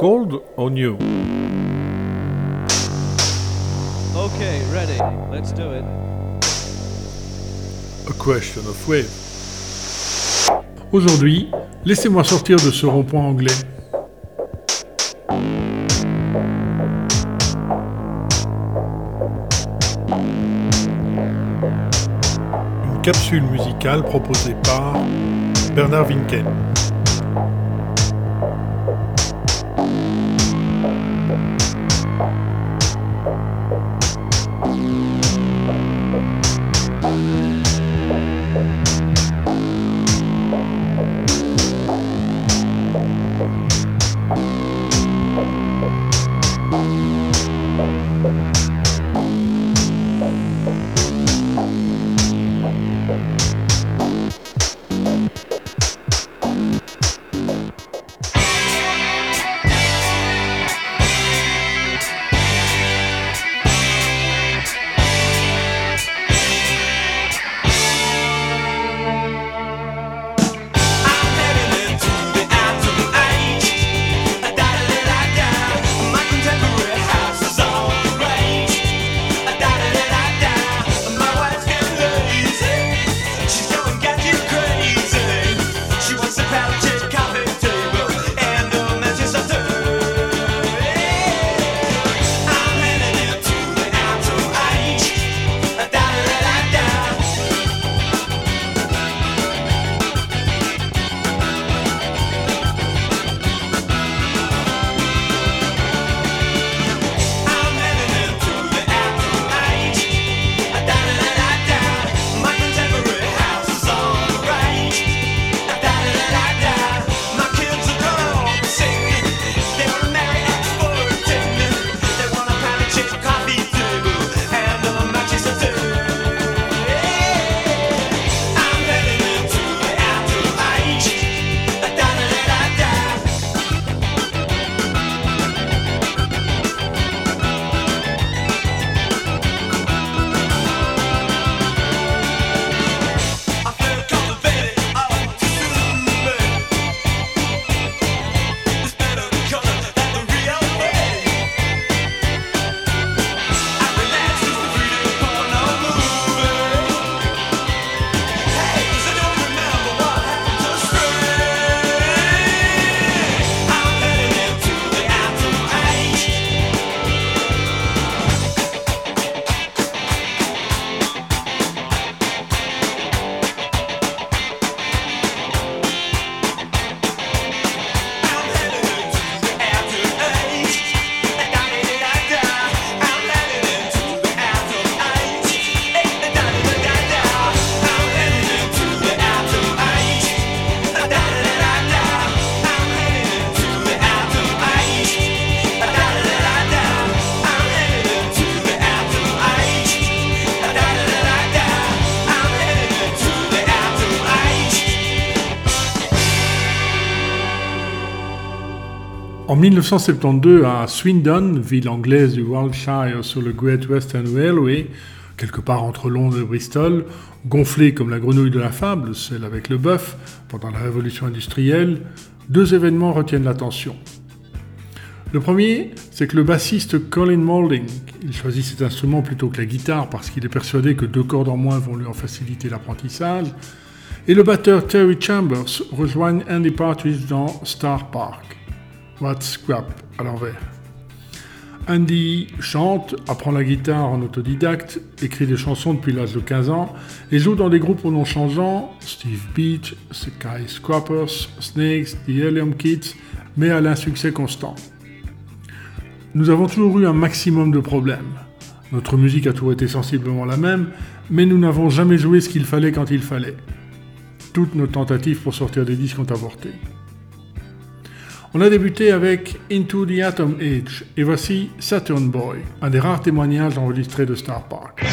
Cold or new? Okay, ready. Let's do it. A question of wave. Aujourd'hui, laissez-moi sortir de ce rond-point anglais. Une capsule musicale proposée par Bernard Winken. 1972, à Swindon, ville anglaise du Wiltshire sur le Great Western Railway, quelque part entre Londres et Bristol, gonflée comme la grenouille de la fable, celle avec le bœuf, pendant la révolution industrielle, deux événements retiennent l'attention. Le premier, c'est que le bassiste Colin Moulding, il choisit cet instrument plutôt que la guitare parce qu'il est persuadé que deux cordes en moins vont lui en faciliter l'apprentissage, et le batteur Terry Chambers rejoignent Andy Partridge dans Star Park. What's Scrap à l'envers. Andy chante, apprend la guitare en autodidacte, écrit des chansons depuis l'âge de 15 ans et joue dans des groupes au nom changeant, Steve Beach, Sky Scrappers, Snakes, The Helium Kids, mais à l'insuccès constant. Nous avons toujours eu un maximum de problèmes. Notre musique a toujours été sensiblement la même, mais nous n'avons jamais joué ce qu'il fallait quand il fallait. Toutes nos tentatives pour sortir des disques ont avorté. On a débuté avec Into the Atom Age et voici Saturn Boy, un des rares témoignages enregistrés de Star Park.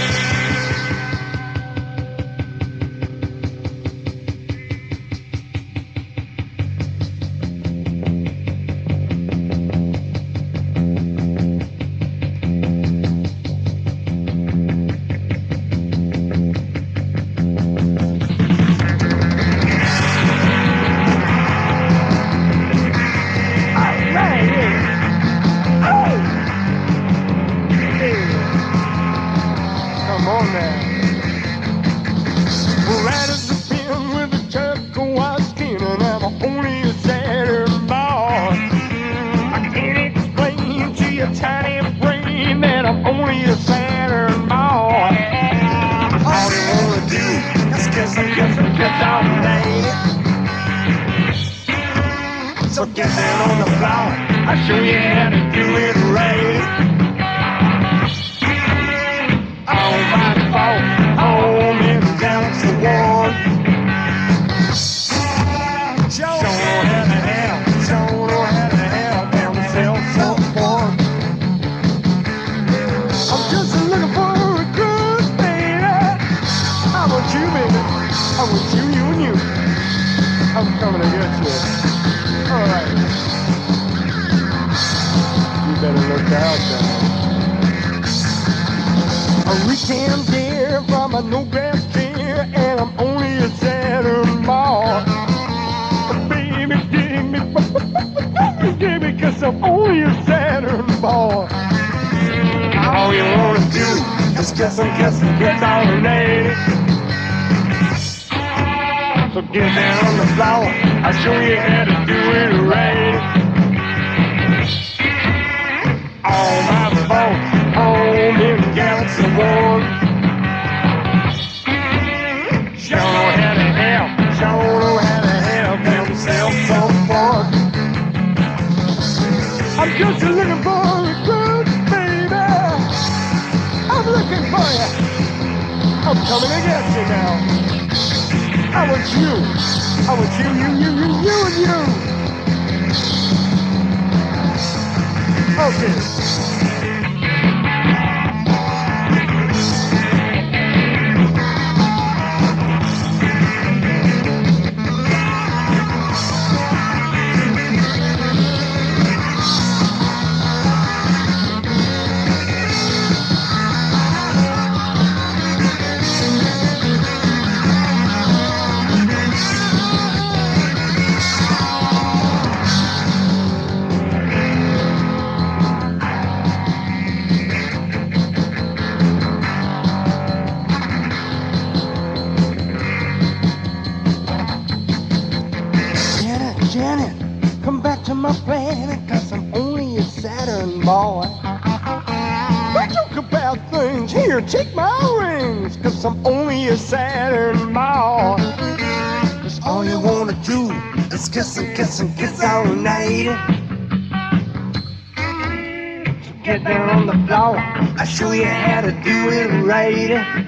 On the floor, I'll show you how to do it right.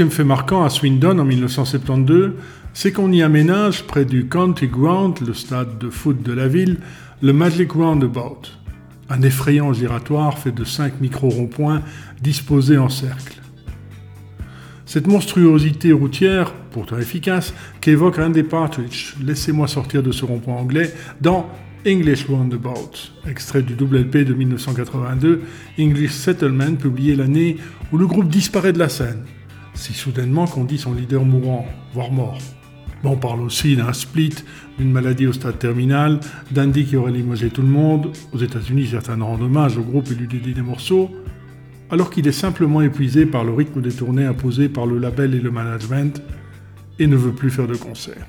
Deuxième fait marquant à Swindon en 1972, c'est qu'on y aménage près du County Ground, le stade de foot de la ville, le Magic Roundabout, un effrayant giratoire fait de cinq micro-ronds-points disposés en cercle. Cette monstruosité routière, pourtant efficace, qu'évoque Randy Partridge, laissez-moi sortir de ce rond-point anglais, dans English Roundabout, extrait du double LP de 1982, English Settlement, publié l'année où le groupe disparaît de la scène, si soudainement qu'on dit son leader mourant, voire mort. On parle aussi d'un split, d'une maladie au stade terminal, d'Andy qui aurait limogé tout le monde. Aux États-Unis, certains rendent hommage au groupe et lui dédient des morceaux, alors qu'il est simplement épuisé par le rythme des tournées imposé par le label et le management et ne veut plus faire de concerts.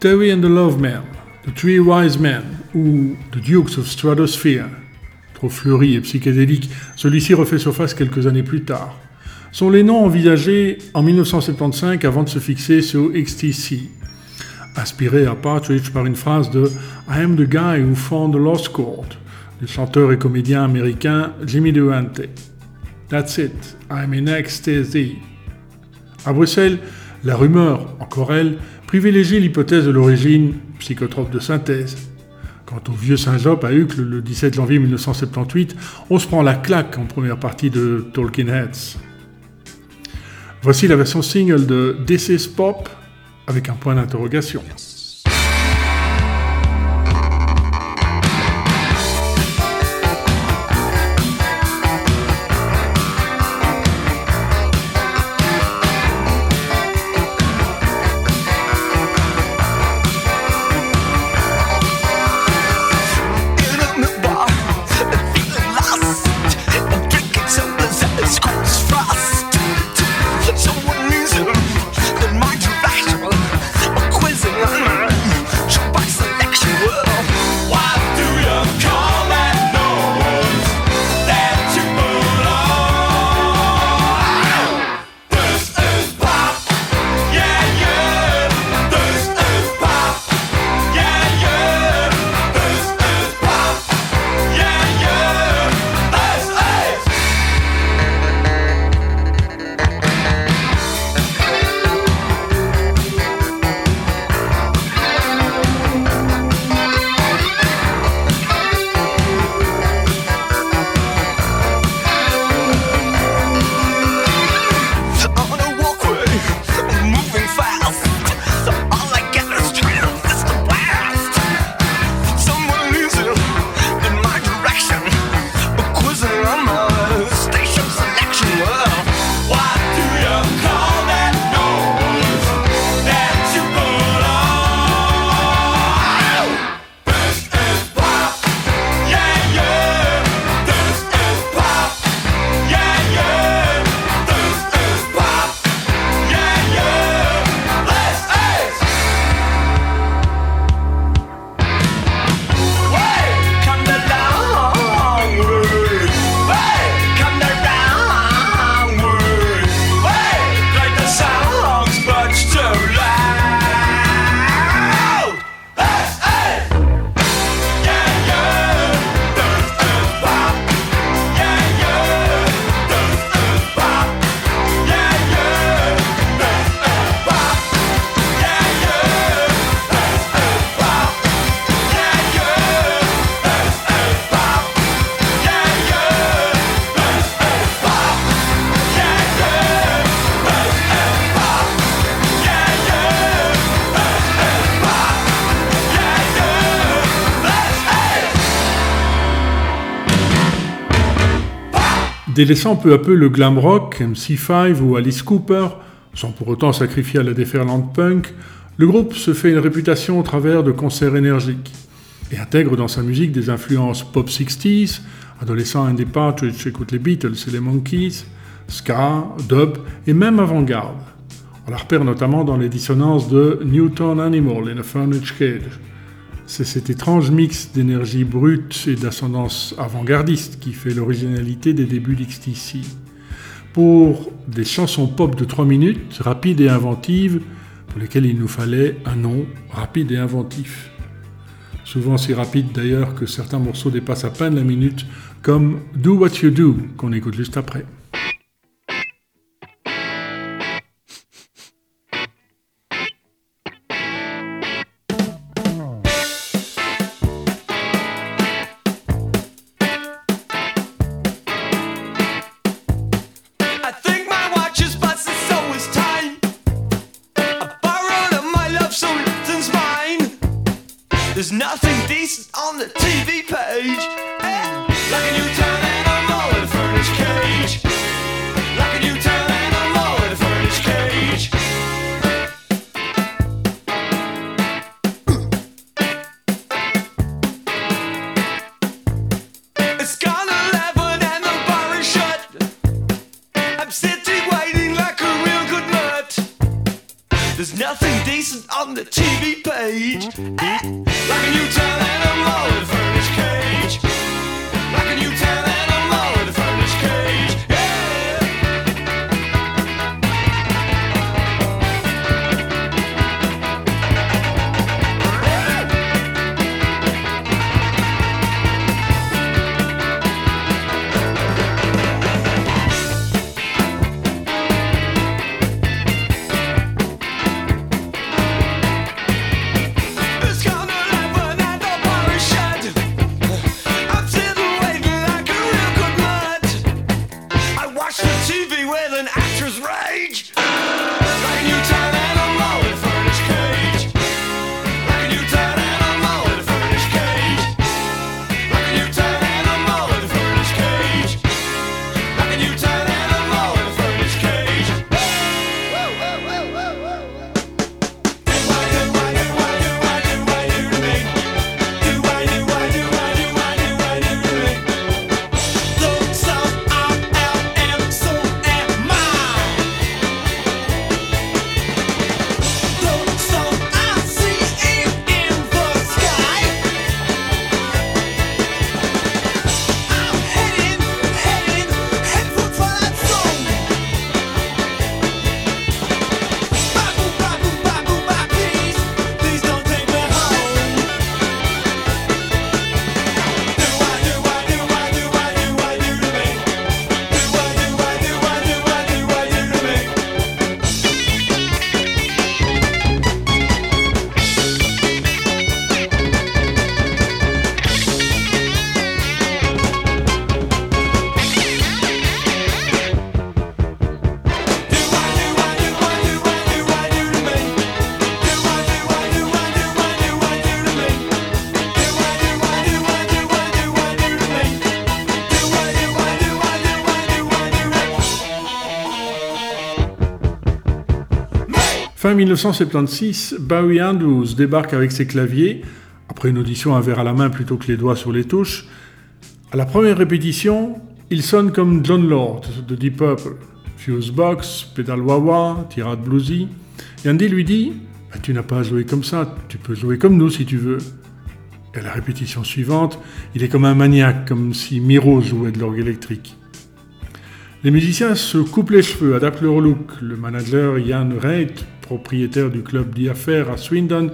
Terry and the Love Men, The Three Wise Men ou The Dukes of Stratosphere, trop fleuri et psychédélique, celui-ci refait surface quelques années plus tard, sont les noms envisagés en 1975 avant de se fixer sur XTC, inspiré à Partridge par une phrase de I am the guy who found the lost chord du chanteur et comédien américain Jimmy Durante. That's it, I'm in ecstasy. À Bruxelles, la rumeur, encore elle, privilégie l'hypothèse de l'origine psychotrope de synthèse. Quant au vieux Saint-Job à Uccle le 17 janvier 1978, on se prend la claque en première partie de Talking Heads. Voici la version single de is Pop avec un point d'interrogation. Délaissant peu à peu le glam rock, MC5 ou Alice Cooper, sans pour autant sacrifier à la déferlante punk, le groupe se fait une réputation au travers de concerts énergiques et intègre dans sa musique des influences pop 60s, adolescents Andy Partridge écoute les Beatles et les Monkeys, ska, dub et même avant-garde. On la repère notamment dans les dissonances de Newton Animal in a Furniture Cage, c'est cet étrange mix d'énergie brute et d'ascendance avant-gardiste qui fait l'originalité des débuts d'XTC. Pour des chansons pop de 3 minutes, rapides et inventives, pour lesquelles il nous fallait un nom rapide et inventif. Souvent si rapide d'ailleurs que certains morceaux dépassent à peine la minute, comme Do What You Do, qu'on écoute juste après. 1976, Bowie Andrews débarque avec ses claviers, après une audition un verre à la main plutôt que les doigts sur les touches. À la première répétition, il sonne comme John Lord de Deep Purple. Fusebox, pédale wah-wah, tirade bluesy. Andy lui dit Bah, Tu n'as pas à jouer comme ça, tu peux jouer comme nous si tu veux. Et à la répétition suivante, il est comme un maniaque, comme si Miro jouait de l'orgue électrique. Les musiciens se coupent les cheveux, adaptent leur look. Le manager Ian Wright, propriétaire du club d'affaires à Swindon,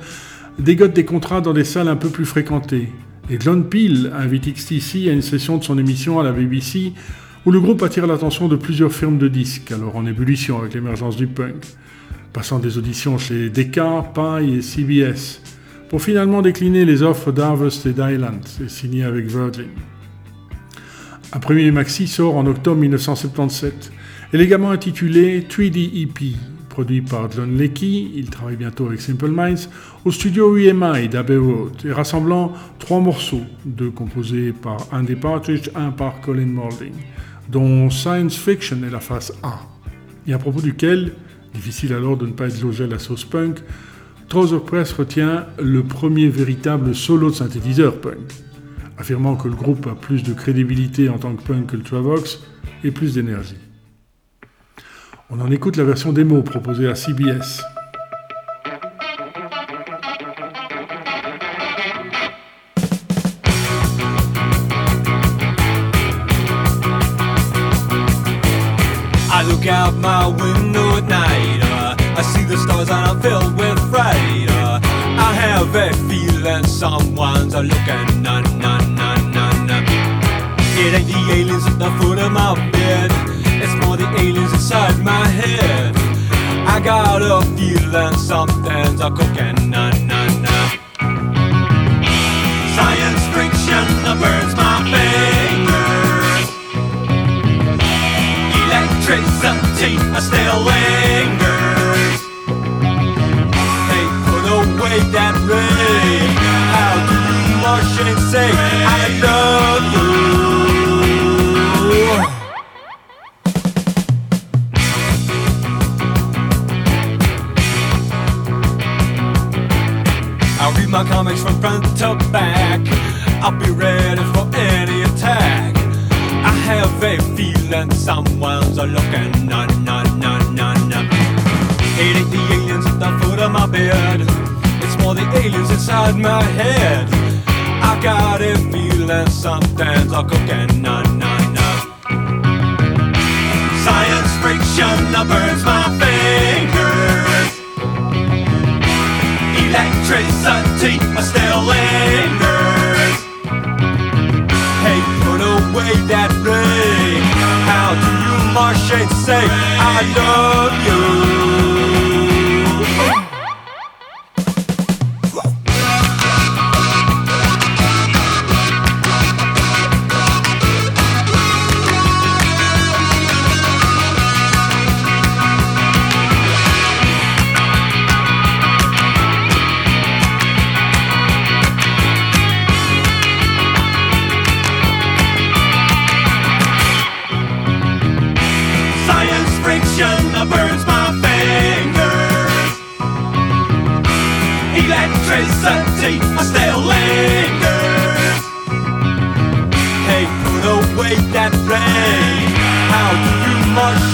dégote des contrats dans des salles un peu plus fréquentées. Et John Peel invite XTC à une session de son émission à la BBC où le groupe attire l'attention de plusieurs firmes de disques, alors en ébullition avec l'émergence du punk, passant des auditions chez Decca, Pie et CBS, pour finalement décliner les offres d'Harvest et d'Island et signer avec Virgin. Un premier maxi sort en octobre 1977, élégamment intitulé 3D EP, produit par John Leckie, il travaille bientôt avec Simple Minds, au studio UMI d'Abbey Road, et rassemblant trois morceaux, deux composés par Andy Partridge, un par Colin Moulding, dont Science Fiction est la face A, et à propos duquel, difficile alors de ne pas être logé à la sauce punk, Trouser Press retient le premier véritable solo de synthétiseur punk, affirmant que le groupe a plus de crédibilité en tant que punk que Ultravox et plus d'énergie. On en écoute la version démo proposée à CBS. I look out my window at night. Uh, I see the stars and I'm filled with fright. Uh, I have a feeling someone's looking. Na. It ain't the aliens at the foot of my bed. It's more the aliens inside my head. I got a feeling something's a cooking. Na, na, na. Science fiction that burns my fingers. Electricity still lingers. Hey, put away that ring. How do you Martian say I love you? My comics from front to back. I'll be ready for any attack. I have a feeling someone's looking. Na na na na na. It ain't the aliens at the foot of my bed. It's more the aliens inside my head. I got a feeling something's a cooking. No, no, no. Science friction burns my fingers. Electricity still lingers. Hey, put away that ring. How do you, Martian, say I love you?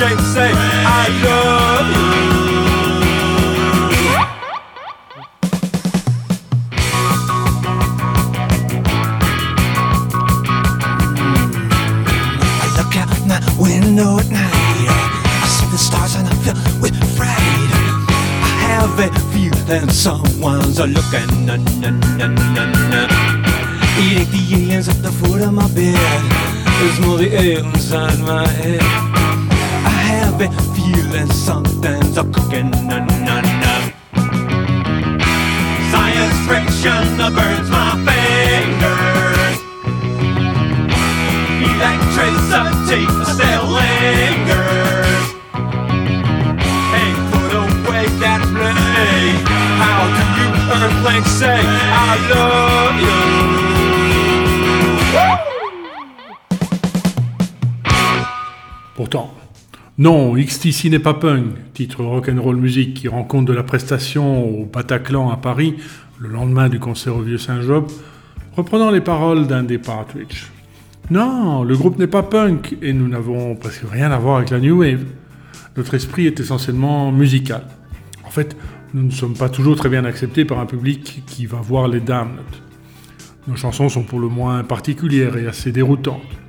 Martian, say I love you? I look out my window at night. I see the stars and I feel with fright. I have a feeling someone's a looking. Na, na, na, na, na. Eating the aliens at the foot of my bed. There's more the air inside my head. Have feeling something's a cooking. Na, na, na. Science friction burns my fingers. Electricity still lingers. Hey, put away that ray. How do you earthlings say I love you? Pourtant, non, XTC n'est pas punk, titre rock'n'roll music qui rend compte de la prestation au Bataclan à Paris le lendemain du concert au Vieux Saint-Job, reprenant les paroles d'un des Partridge. Non, le groupe n'est pas punk et nous n'avons presque rien à voir avec la New Wave. Notre esprit est essentiellement musical. En fait, nous ne sommes pas toujours très bien acceptés par un public qui va voir les Damned. Nos chansons sont pour le moins particulières et assez déroutantes.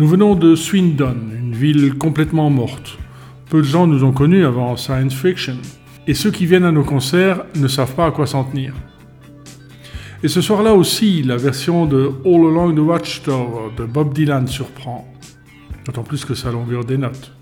Nous venons de Swindon, une ville complètement morte. Peu de gens nous ont connus avant Science Fiction. Et ceux qui viennent à nos concerts ne savent pas à quoi s'en tenir. Et ce soir-là aussi, la version de All Along the Watchtower de Bob Dylan surprend. D'autant plus que sa longueur des notes.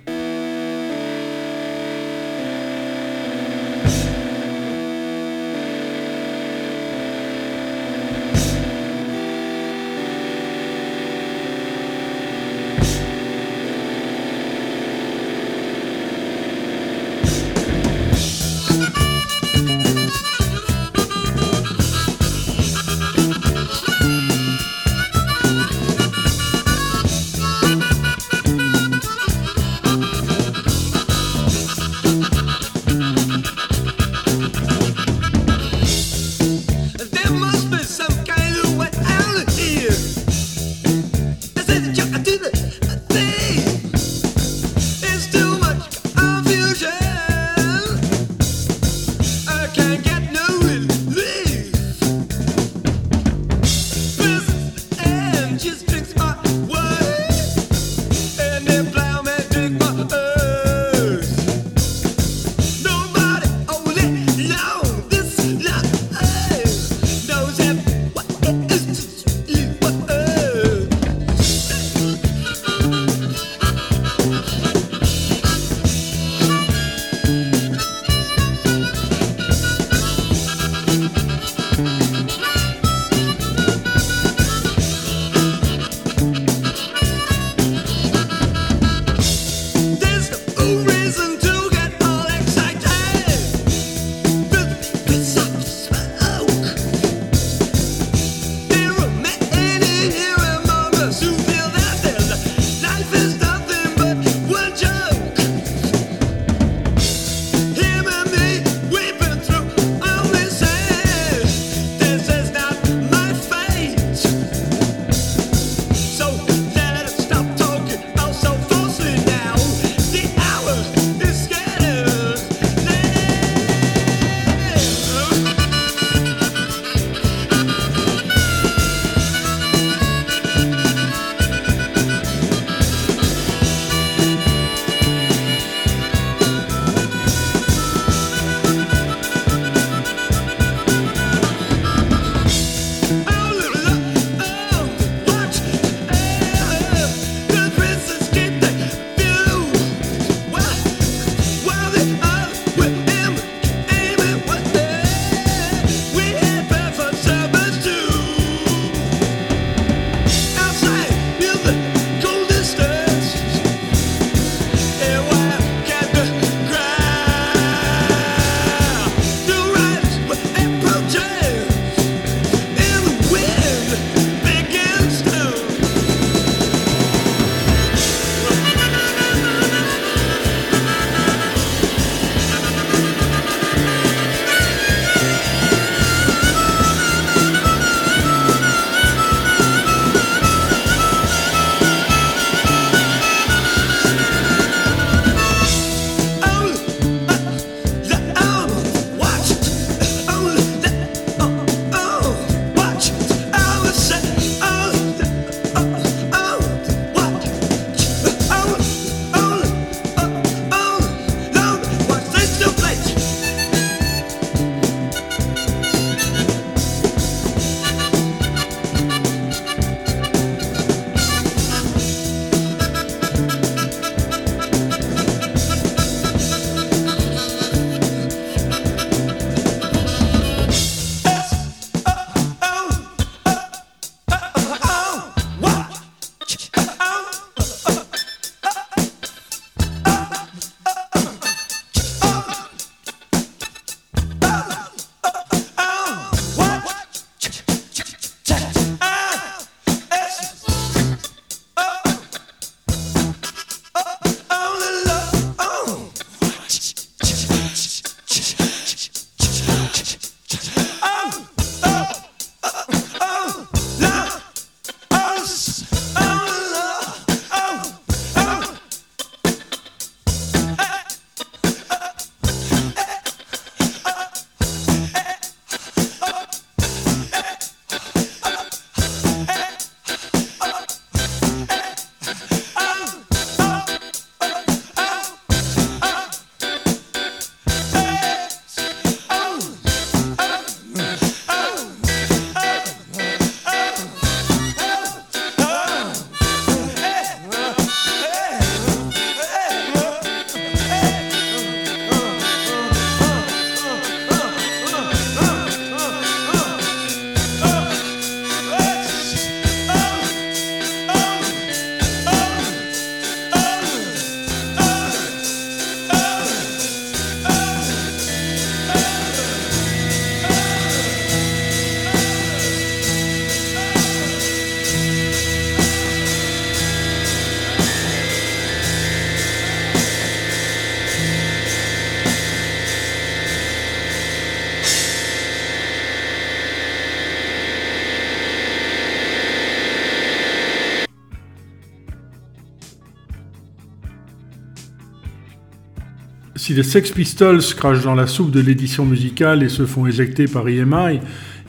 Si les Sex Pistols crachent dans la soupe de l'édition musicale et se font éjecter par EMI,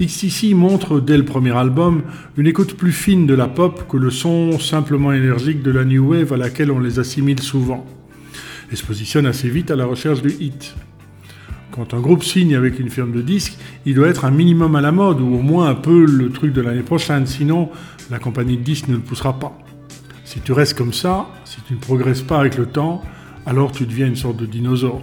XTC montre dès le premier album une écoute plus fine de la pop que le son simplement énergique de la new wave à laquelle on les assimile souvent, et se positionne assez vite à la recherche du hit. Quand un groupe signe avec une firme de disques, il doit être un minimum à la mode, ou au moins un peu le truc de l'année prochaine, sinon la compagnie de disques ne le poussera pas. Si tu restes comme ça, si tu ne progresses pas avec le temps, alors tu deviens une sorte de dinosaure.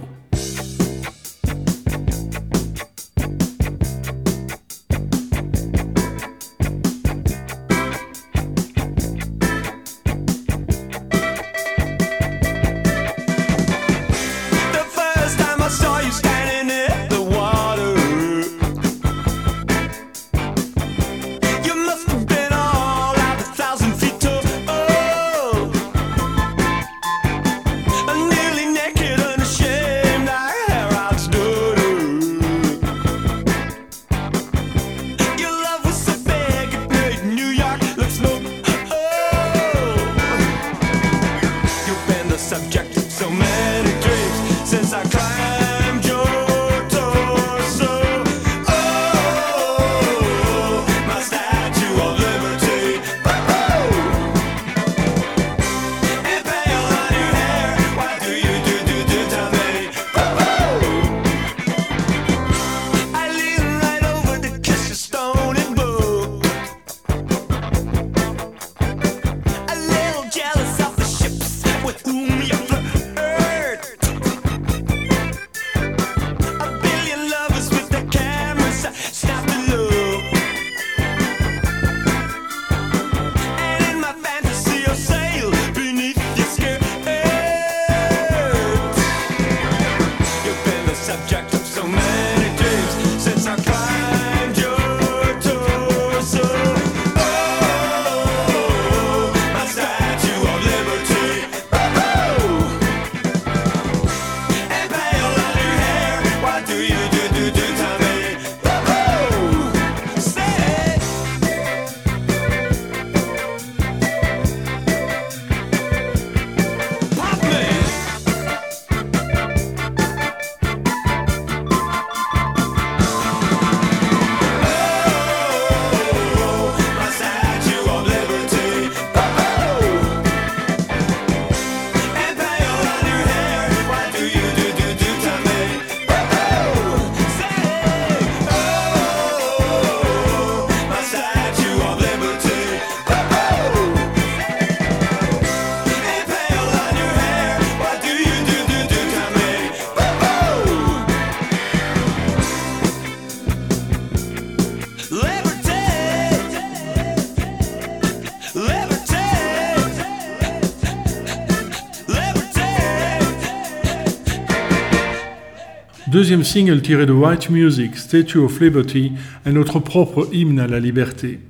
Deuxième single tiré de White Music, Statue of Liberty, est notre propre hymne à la liberté.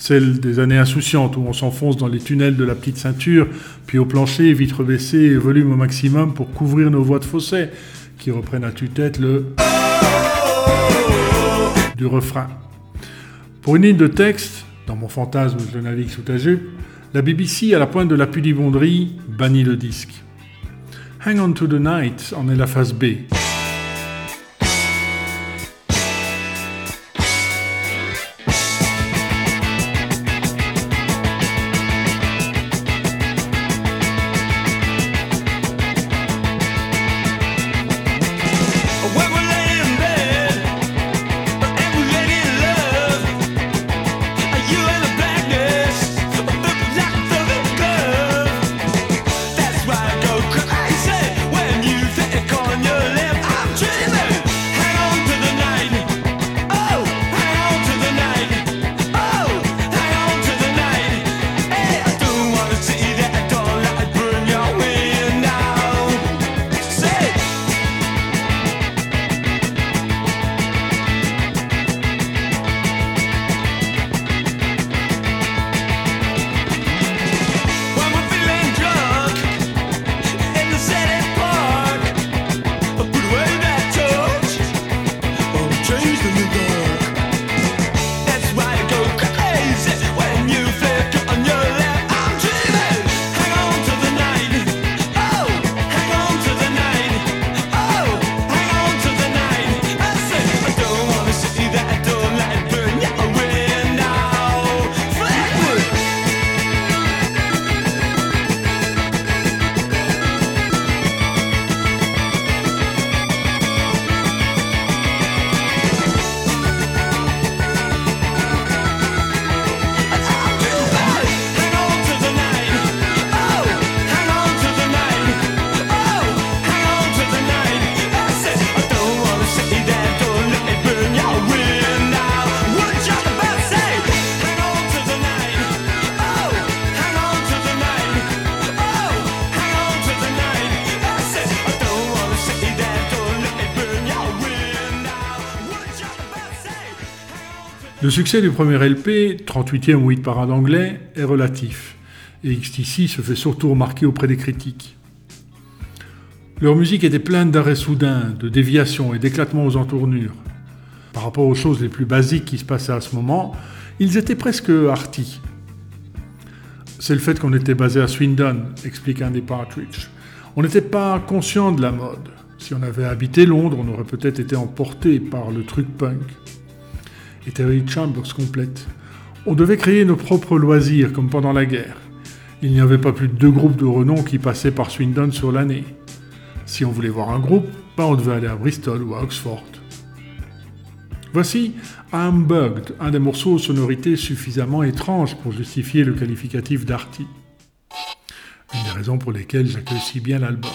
Celle des années insouciantes où on s'enfonce dans les tunnels de la petite ceinture, puis au plancher, vitre baissée et volume au maximum pour couvrir nos voix de fausset, qui reprennent à tue-tête le du refrain. Pour une ligne de texte, dans mon fantasme je navigue sous ta jupe, la BBC, à la pointe de la pudibonderie, bannit le disque. Hang on to the night en est la phase B. Le succès du premier LP, 38e ou 8 parade anglais, est relatif, et XTC se fait surtout remarquer auprès des critiques. Leur musique était pleine d'arrêts soudains, de déviations et d'éclatements aux entournures. Par rapport aux choses les plus basiques qui se passaient à ce moment, ils étaient presque arty. C'est le fait qu'on était basé à Swindon, explique un des Partridge. On n'était pas conscient de la mode. Si on avait habité Londres, on aurait peut-être été emporté par le truc punk. Et Terry Chambers complète. On devait créer nos propres loisirs, comme pendant la guerre. Il n'y avait pas plus de deux groupes de renom qui passaient par Swindon sur l'année. Si on voulait voir un groupe, ben on devait aller à Bristol ou à Oxford. Voici I'm Bugged, un des morceaux aux sonorités suffisamment étranges pour justifier le qualificatif d'arty. Une des raisons pour lesquelles j'accueille si bien l'album.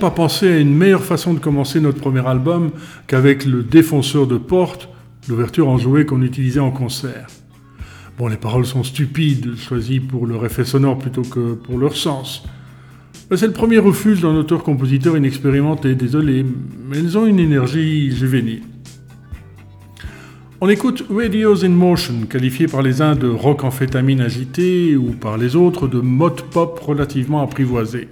Pas penser à une meilleure façon de commencer notre premier album qu'avec le défonceur de porte, l'ouverture enjouée qu'on utilisait en concert. Bon, les paroles sont stupides, choisies pour leur effet sonore plutôt que pour leur sens. Ben, C'est le premier refuge d'un auteur-compositeur inexpérimenté, désolé, mais ils ont une énergie juvénile. On écoute Radios in Motion, qualifié par les uns de rock amphétamine agité ou par les autres de mode pop relativement apprivoisé.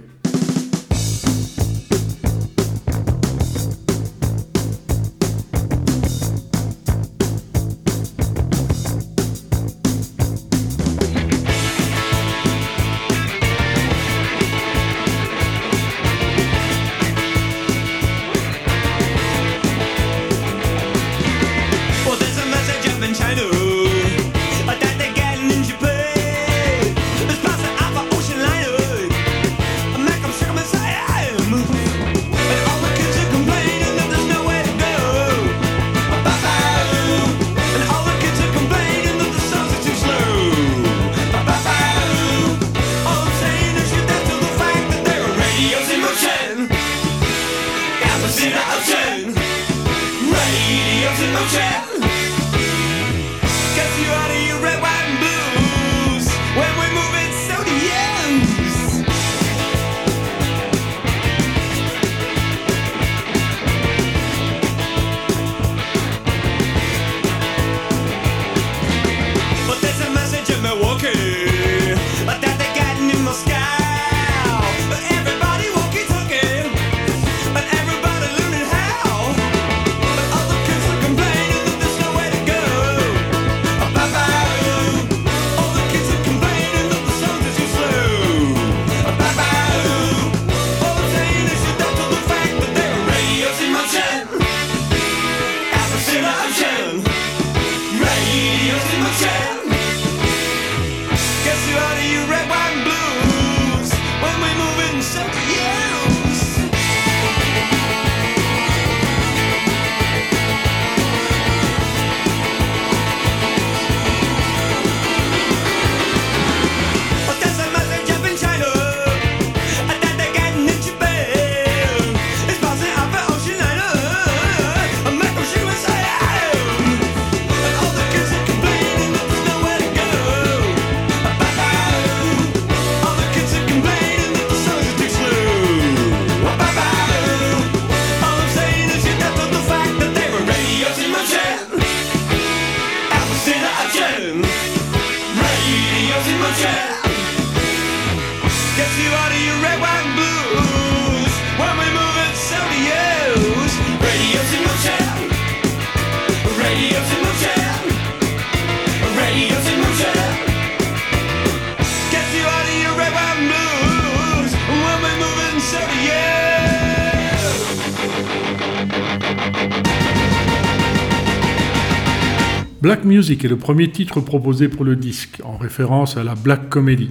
Music est le premier titre proposé pour le disque, en référence à la Black Comedy,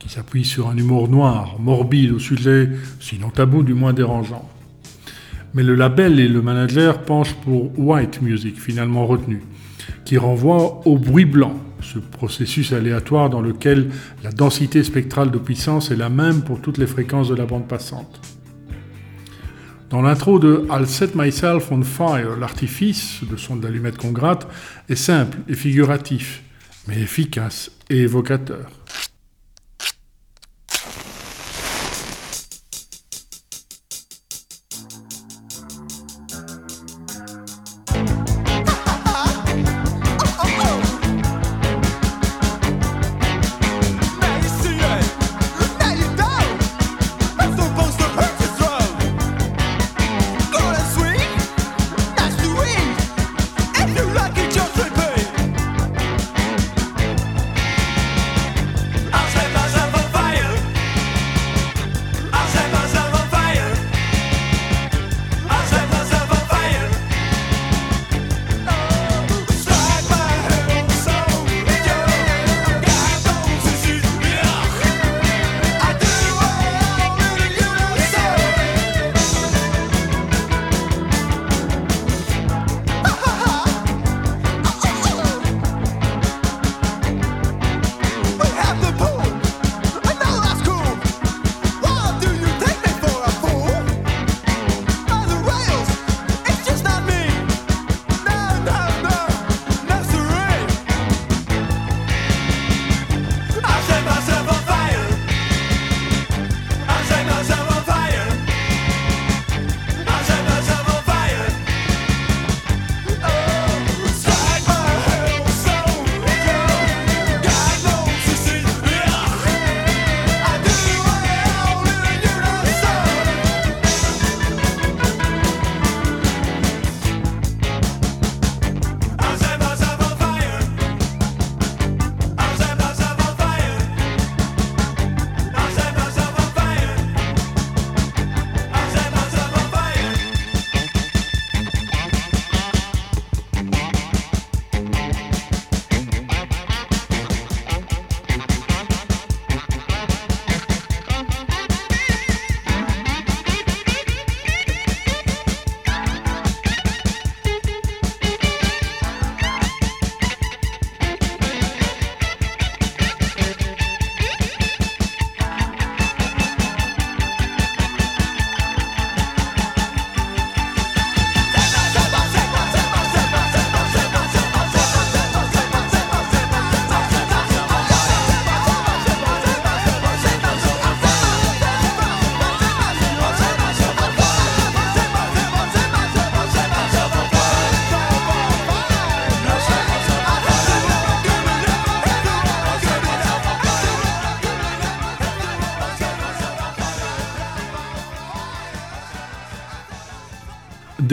qui s'appuie sur un humour noir, morbide, au sujet, sinon tabou, du moins dérangeant. Mais le label et le manager penchent pour White Music, finalement retenu, qui renvoie au bruit blanc, ce processus aléatoire dans lequel la densité spectrale de puissance est la même pour toutes les fréquences de la bande passante. Dans l'intro de I'll Set Myself on Fire, l'artifice, de son d'allumette qu'on gratte, est simple et figuratif, mais efficace et évocateur.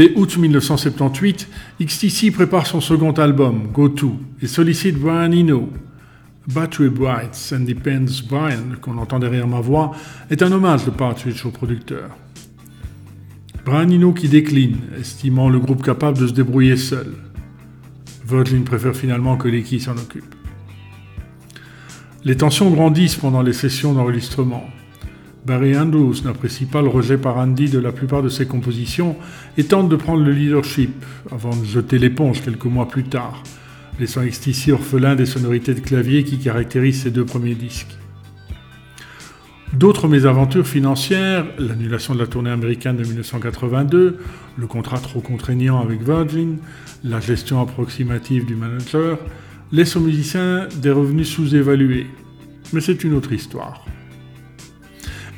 Dès août 1978, XTC prépare son second album, Go To, et sollicite Brian Eno. Battery Brights and Depends Brian, qu'on entend derrière ma voix, est un hommage de Partridge au producteur. Brian Eno qui décline, estimant le groupe capable de se débrouiller seul. Virgin préfère finalement que Lecky s'en occupe. Les tensions grandissent pendant les sessions d'enregistrement. Barry Andrews n'apprécie pas le rejet par Andy de la plupart de ses compositions et tente de prendre le leadership avant de jeter l'éponge quelques mois plus tard, laissant XTC orphelin des sonorités de clavier qui caractérisent ses deux premiers disques. D'autres mésaventures financières, l'annulation de la tournée américaine de 1982, le contrat trop contraignant avec Virgin, la gestion approximative du manager, laissent aux musiciens des revenus sous-évalués. Mais c'est une autre histoire.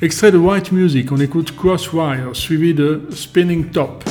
Extrait de White Music, on écoute Crosswire, suivi de Spinning Top.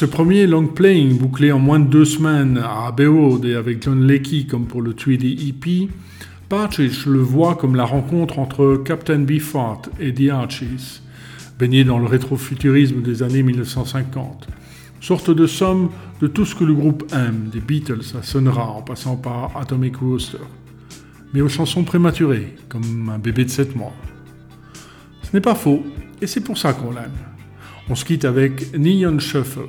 ce premier long playing bouclé en moins de deux semaines à Abbey Road et avec John Leckie comme pour le 3D EP, Partridge le voit comme la rencontre entre Captain Beefheart et The Archies, baigné dans le rétrofuturisme des années 1950. Sorte de somme de tout ce que le groupe aime, des Beatles à Sonra en passant par Atomic Rooster, mais aux chansons prématurées, comme un bébé de 7 mois. Ce n'est pas faux, et c'est pour ça qu'on l'aime. On se quitte avec Neon Shuffle.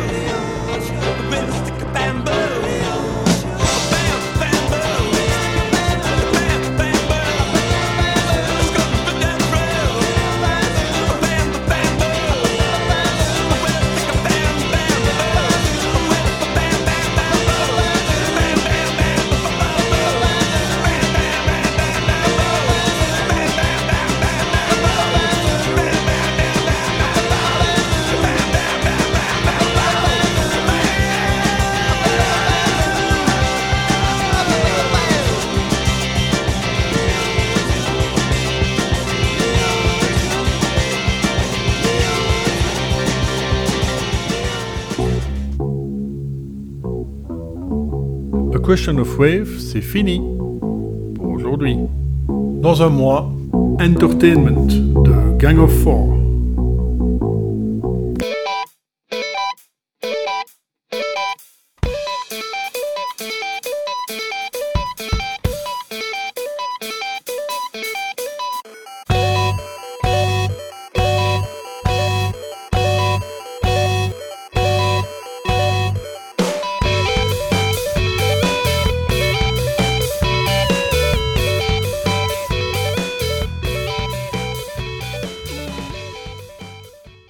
Question of Wave, c'est fini pour aujourd'hui. Dans un mois, Entertainment de Gang of Four.